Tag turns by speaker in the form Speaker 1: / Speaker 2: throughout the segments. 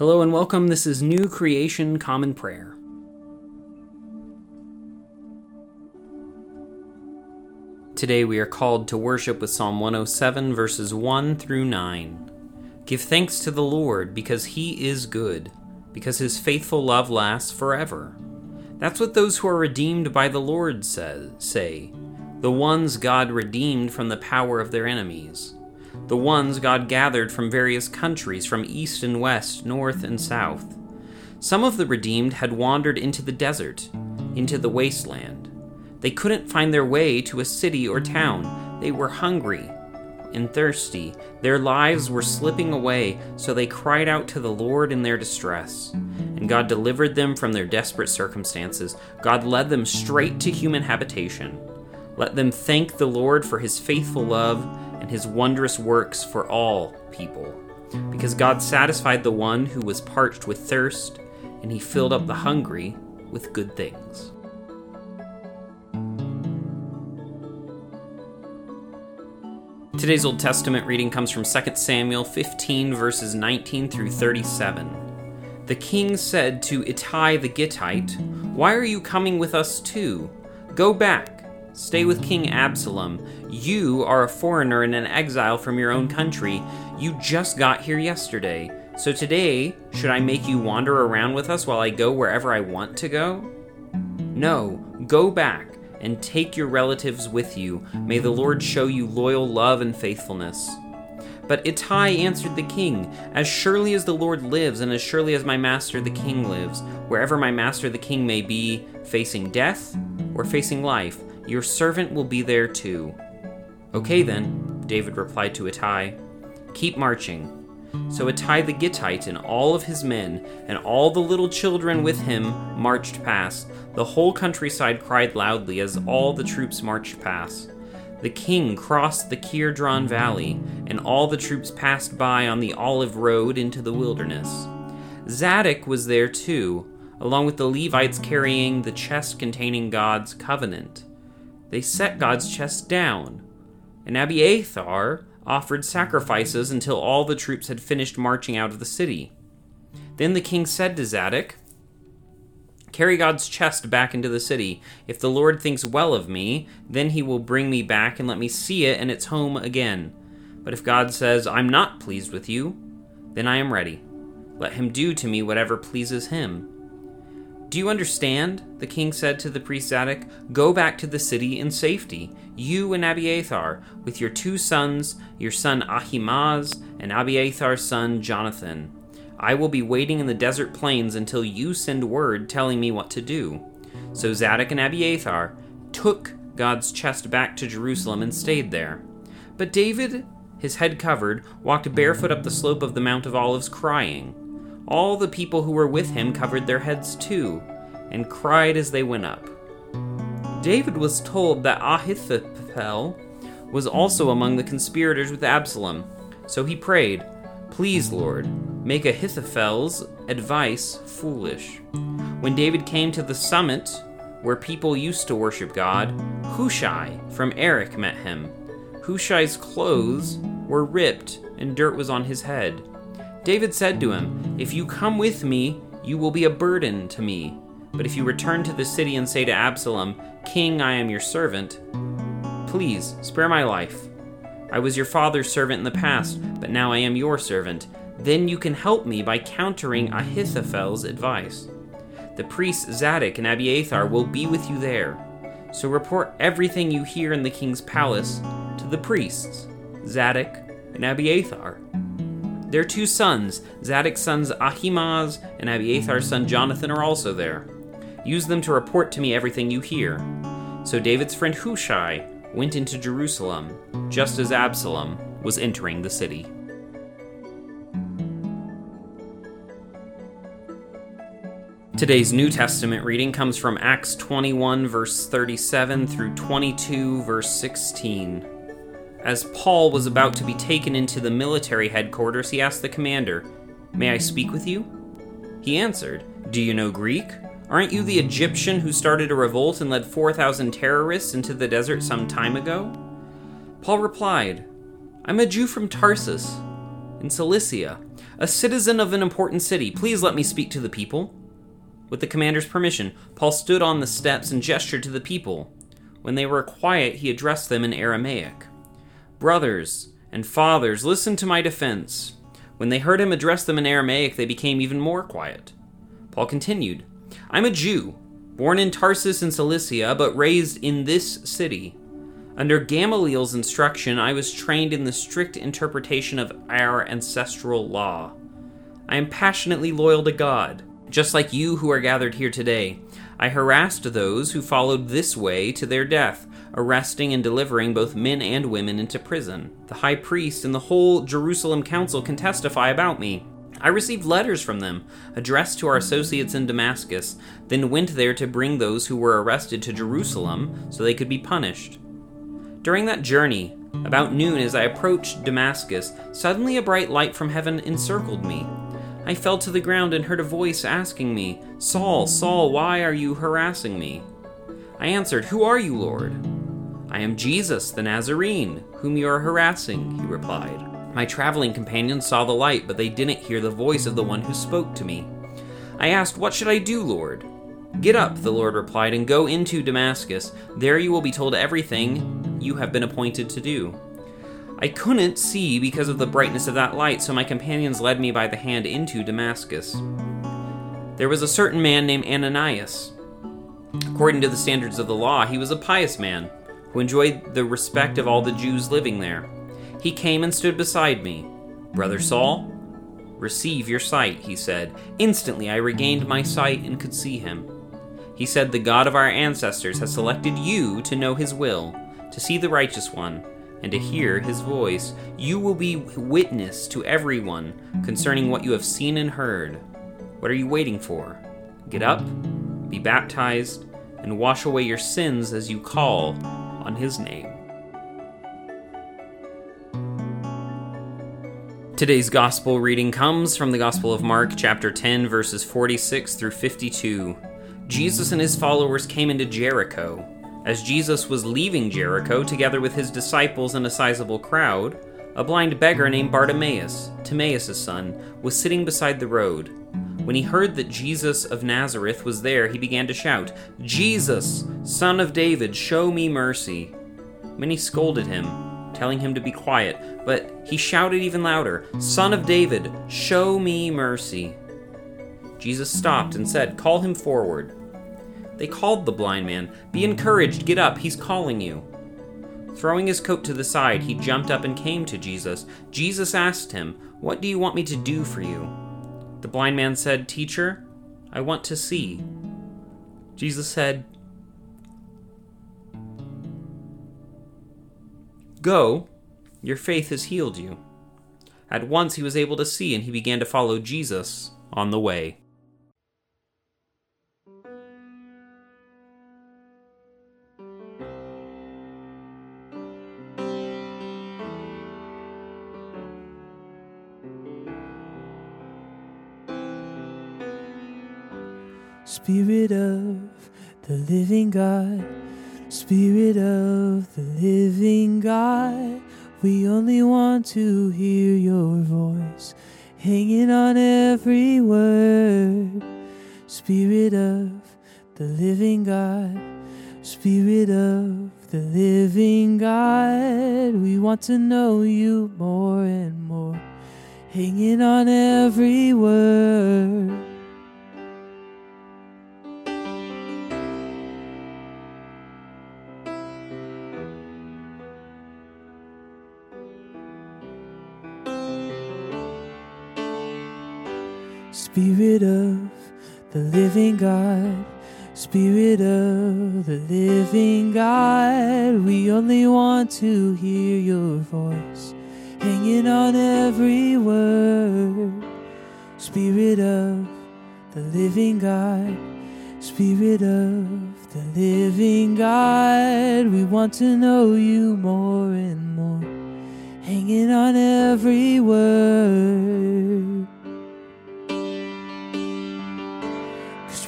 Speaker 1: Hello and welcome. This is New Creation Common Prayer. Today we are called to worship with Psalm 107, verses 1 through 9. Give thanks to the Lord because he is good, because his faithful love lasts forever. That's what those who are redeemed by the Lord says, say, the ones God redeemed from the power of their enemies the ones God gathered from various countries, from east and west, north and south. Some of the redeemed had wandered into the desert, into the wasteland. They couldn't find their way to a city or town. They were hungry and thirsty. Their lives were slipping away, so they cried out to the Lord in their distress. And God delivered them from their desperate circumstances. God led them straight to human habitation. Let them thank the Lord for his faithful love and his wondrous works for all people. Because God satisfied the one who was parched with thirst, and he filled up the hungry with good things. Today's Old Testament reading comes from 2 Samuel 15, verses 19 through 37. The king said to Ittai the Gittite, Why are you coming with us too? Go back Stay with King Absalom. You are a foreigner and an exile from your own country. You just got here yesterday. So today, should I make you wander around with us while I go wherever I want to go? No, go back and take your relatives with you. May the Lord show you loyal love and faithfulness. But Ittai answered the king, As surely as the Lord lives, and as surely as my master the king lives, wherever my master the king may be, facing death or facing life, your servant will be there too. Okay then, David replied to Ittai. Keep marching. So Ittai the Gittite and all of his men and all the little children with him marched past. The whole countryside cried loudly as all the troops marched past. The king crossed the Kidron Valley, and all the troops passed by on the olive road into the wilderness. Zadok was there too, along with the Levites carrying the chest containing God's covenant they set God's chest down, and Abiathar offered sacrifices until all the troops had finished marching out of the city. Then the king said to Zadok, Carry God's chest back into the city. If the Lord thinks well of me, then he will bring me back and let me see it and its home again. But if God says, I'm not pleased with you, then I am ready. Let him do to me whatever pleases him. Do you understand? The king said to the priest Zadok. Go back to the city in safety, you and Abiathar, with your two sons, your son Ahimaaz and Abiathar's son Jonathan. I will be waiting in the desert plains until you send word telling me what to do. So Zadok and Abiathar took God's chest back to Jerusalem and stayed there. But David, his head covered, walked barefoot up the slope of the Mount of Olives, crying. All the people who were with him covered their heads too, and cried as they went up. David was told that Ahithophel was also among the conspirators with Absalom, so he prayed, Please, Lord, make Ahithophel's advice foolish. When David came to the summit where people used to worship God, Hushai from Arich met him. Hushai's clothes were ripped and dirt was on his head. David said to him, If you come with me, you will be a burden to me. But if you return to the city and say to Absalom, King, I am your servant, please spare my life. I was your father's servant in the past, but now I am your servant. Then you can help me by countering Ahithophel's advice. The priests Zadok and Abiathar will be with you there. So report everything you hear in the king's palace to the priests, Zadok and Abiathar. Their two sons, Zadok's sons Ahimaaz and Abiathar's son Jonathan, are also there. Use them to report to me everything you hear. So David's friend Hushai went into Jerusalem, just as Absalom was entering the city. Today's New Testament reading comes from Acts 21, verse 37 through 22, verse 16. As Paul was about to be taken into the military headquarters, he asked the commander, May I speak with you? He answered, Do you know Greek? Aren't you the Egyptian who started a revolt and led 4,000 terrorists into the desert some time ago? Paul replied, I'm a Jew from Tarsus, in Cilicia, a citizen of an important city. Please let me speak to the people. With the commander's permission, Paul stood on the steps and gestured to the people. When they were quiet, he addressed them in Aramaic. Brothers and fathers, listen to my defense. When they heard him address them in Aramaic, they became even more quiet. Paul continued I'm a Jew, born in Tarsus in Cilicia, but raised in this city. Under Gamaliel's instruction, I was trained in the strict interpretation of our ancestral law. I am passionately loyal to God, just like you who are gathered here today. I harassed those who followed this way to their death, arresting and delivering both men and women into prison. The high priest and the whole Jerusalem council can testify about me. I received letters from them, addressed to our associates in Damascus, then went there to bring those who were arrested to Jerusalem so they could be punished. During that journey, about noon as I approached Damascus, suddenly a bright light from heaven encircled me. I fell to the ground and heard a voice asking me, Saul, Saul, why are you harassing me? I answered, Who are you, Lord? I am Jesus, the Nazarene, whom you are harassing, he replied. My traveling companions saw the light, but they didn't hear the voice of the one who spoke to me. I asked, What should I do, Lord? Get up, the Lord replied, and go into Damascus. There you will be told everything you have been appointed to do. I couldn't see because of the brightness of that light, so my companions led me by the hand into Damascus. There was a certain man named Ananias. According to the standards of the law, he was a pious man who enjoyed the respect of all the Jews living there. He came and stood beside me. Brother Saul, receive your sight, he said. Instantly I regained my sight and could see him. He said, The God of our ancestors has selected you to know his will, to see the righteous one and to hear his voice. You will be witness to everyone concerning what you have seen and heard. What are you waiting for? Get up, be baptized, and wash away your sins as you call on his name. Today's gospel reading comes from the Gospel of Mark, chapter 10, verses 46 through 52. Jesus and his followers came into Jericho. As Jesus was leaving Jericho together with his disciples and a sizable crowd, a blind beggar named Bartimaeus, Timaeus' son, was sitting beside the road. When he heard that Jesus of Nazareth was there, he began to shout, Jesus, son of David, show me mercy. Many scolded him, telling him to be quiet, but he shouted even louder, Son of David, show me mercy. Jesus stopped and said, Call him forward. They called the blind man. Be encouraged, get up, he's calling you. Throwing his coat to the side, he jumped up and came to Jesus. Jesus asked him, What do you want me to do for you? The blind man said, Teacher, I want to see. Jesus said, Go, your faith has healed you. At once he was able to see, and he began to follow Jesus on the way.
Speaker 2: Spirit of the living God, Spirit of the living God, we want to know you more and more, hanging on every word. Spirit of the living God, Spirit of the living God, we only want to hear your voice, hanging on every word. Spirit of the living God, Spirit of the living God, we want to know you more and more, hanging on every word.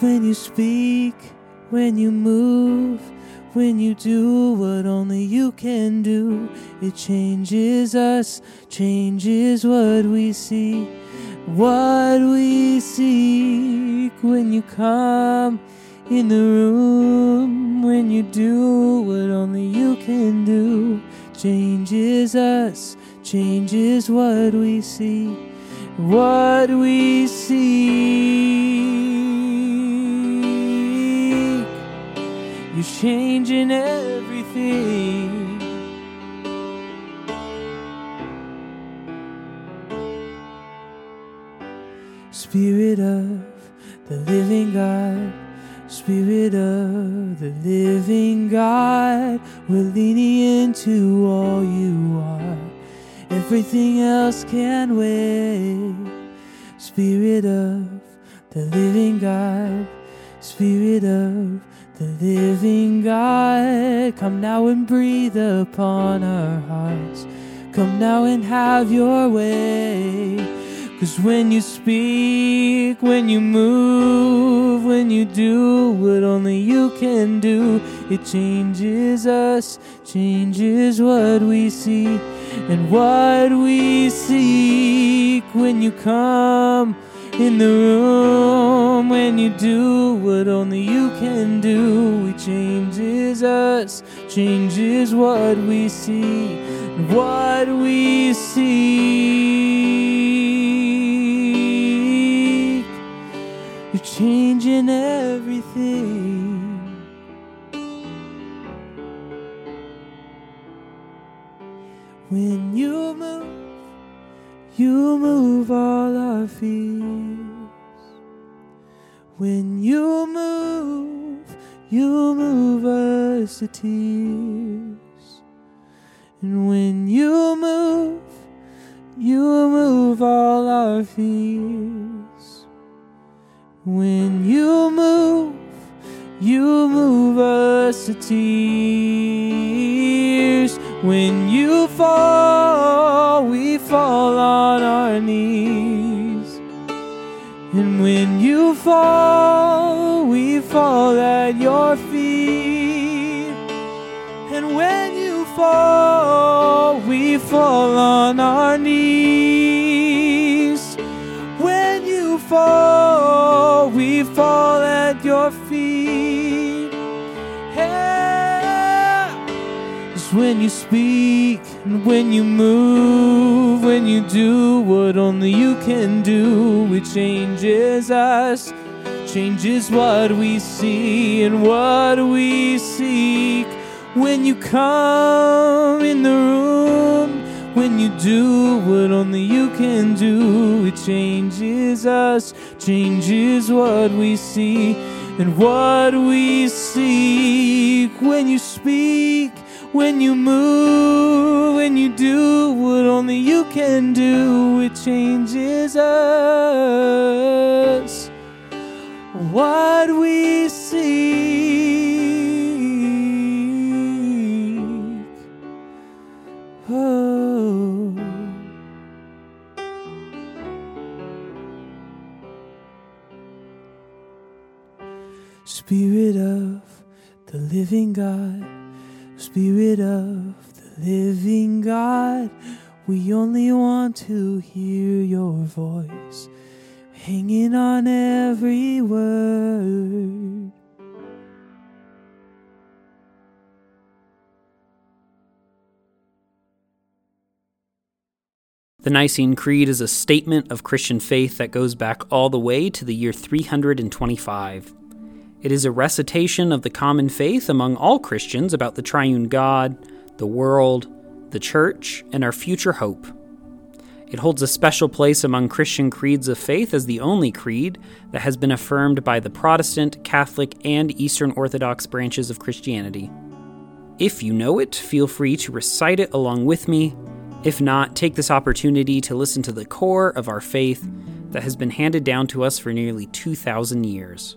Speaker 2: When you speak, when you move, When you do what only you can do, it changes us, changes what we see. What we seek when you come in the room, when you do what only you can do, changes us, changes what we see. What we see. You're changing everything. Spirit of the living God, Spirit of the living God, we're leaning into all you are. Everything else can wait. Spirit of the living God, Spirit of the living God, come now and breathe upon our hearts. Come now and have your way. Cause when you speak, when you move, when you do what only you can do, it changes us, changes what we see, and what we seek when you come in the room, when you do what only you can do, it changes us, changes what we see, what we see. You're changing everything. You move all our fears. When you move, you move us to tears. And when you move, you move all our fears. When you move, you move us to tears. When you fall, knees. And when you fall, we fall at your feet. And when you fall, we fall on our knees. When you fall, we fall at your feet. When you speak and when you move, when you do what only you can do, it changes us, changes what we see and what we seek. When you come in the room, when you do what only you can do, it changes us, changes what we see and what we seek. When you speak, when you move, when you do what only you can do, it changes us. What we seek. Oh. Spirit of the living God, Spirit of the living God, we only want to hear your voice, hanging on every word.
Speaker 1: The Nicene Creed is a statement of Christian faith that goes back all the way to the year 325. It is a recitation of the common faith among all Christians about the triune God, the world, the church, and our future hope. It holds a special place among Christian creeds of faith as the only creed that has been affirmed by the Protestant, Catholic, and Eastern Orthodox branches of Christianity. If you know it, feel free to recite it along with me. If not, take this opportunity to listen to the core of our faith that has been handed down to us for nearly 2,000 years.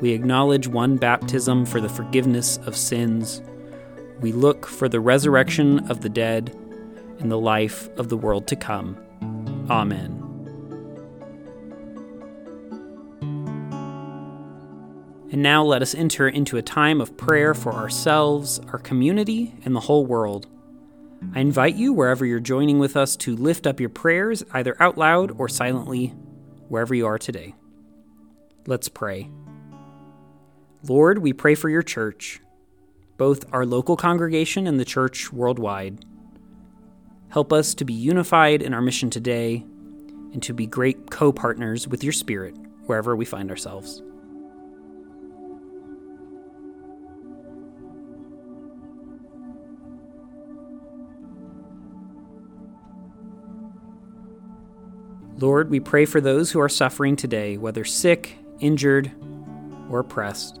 Speaker 1: We acknowledge one baptism for the forgiveness of sins. We look for the resurrection of the dead and the life of the world to come. Amen. And now let us enter into a time of prayer for ourselves, our community, and the whole world. I invite you, wherever you're joining with us, to lift up your prayers, either out loud or silently, wherever you are today. Let's pray. Lord, we pray for your church, both our local congregation and the church worldwide. Help us to be unified in our mission today and to be great co partners with your Spirit wherever we find ourselves. Lord, we pray for those who are suffering today, whether sick, injured, or oppressed.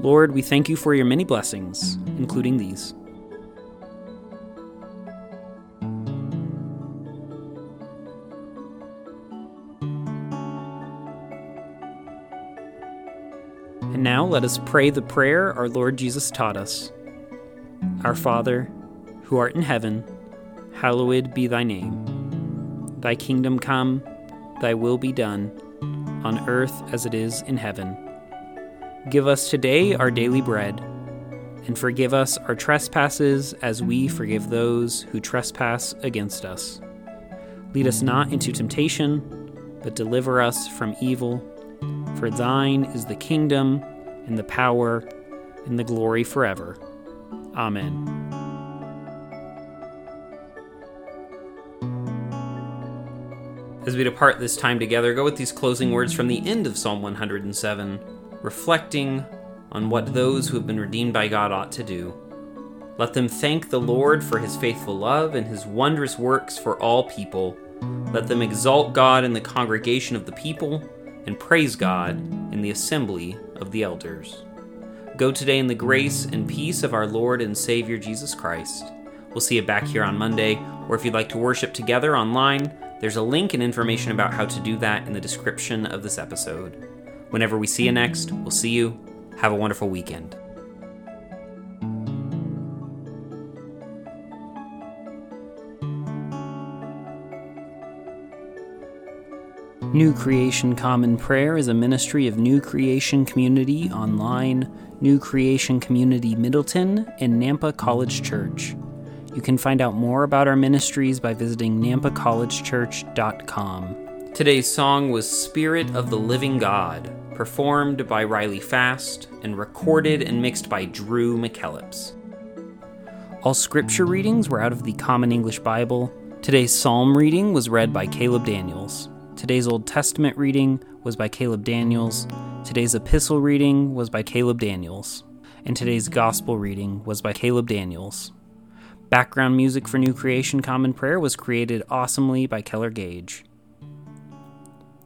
Speaker 1: Lord, we thank you for your many blessings, including these. And now let us pray the prayer our Lord Jesus taught us Our Father, who art in heaven, hallowed be thy name. Thy kingdom come, thy will be done, on earth as it is in heaven. Give us today our daily bread, and forgive us our trespasses as we forgive those who trespass against us. Lead us not into temptation, but deliver us from evil. For thine is the kingdom, and the power, and the glory forever. Amen. As we depart this time together, go with these closing words from the end of Psalm 107, reflecting on what those who have been redeemed by God ought to do. Let them thank the Lord for his faithful love and his wondrous works for all people. Let them exalt God in the congregation of the people and praise God in the assembly of the elders. Go today in the grace and peace of our Lord and Savior Jesus Christ. We'll see you back here on Monday, or if you'd like to worship together online, there's a link and information about how to do that in the description of this episode. Whenever we see you next, we'll see you. Have a wonderful weekend. New Creation Common Prayer is a ministry of New Creation Community Online, New Creation Community Middleton, and Nampa College Church. You can find out more about our ministries by visiting nampacollegechurch.com. Today's song was Spirit of the Living God, performed by Riley Fast and recorded and mixed by Drew McKellips. All scripture readings were out of the Common English Bible. Today's psalm reading was read by Caleb Daniels. Today's Old Testament reading was by Caleb Daniels. Today's epistle reading was by Caleb Daniels. And today's gospel reading was by Caleb Daniels. Background music for New Creation Common Prayer was created awesomely by Keller Gage.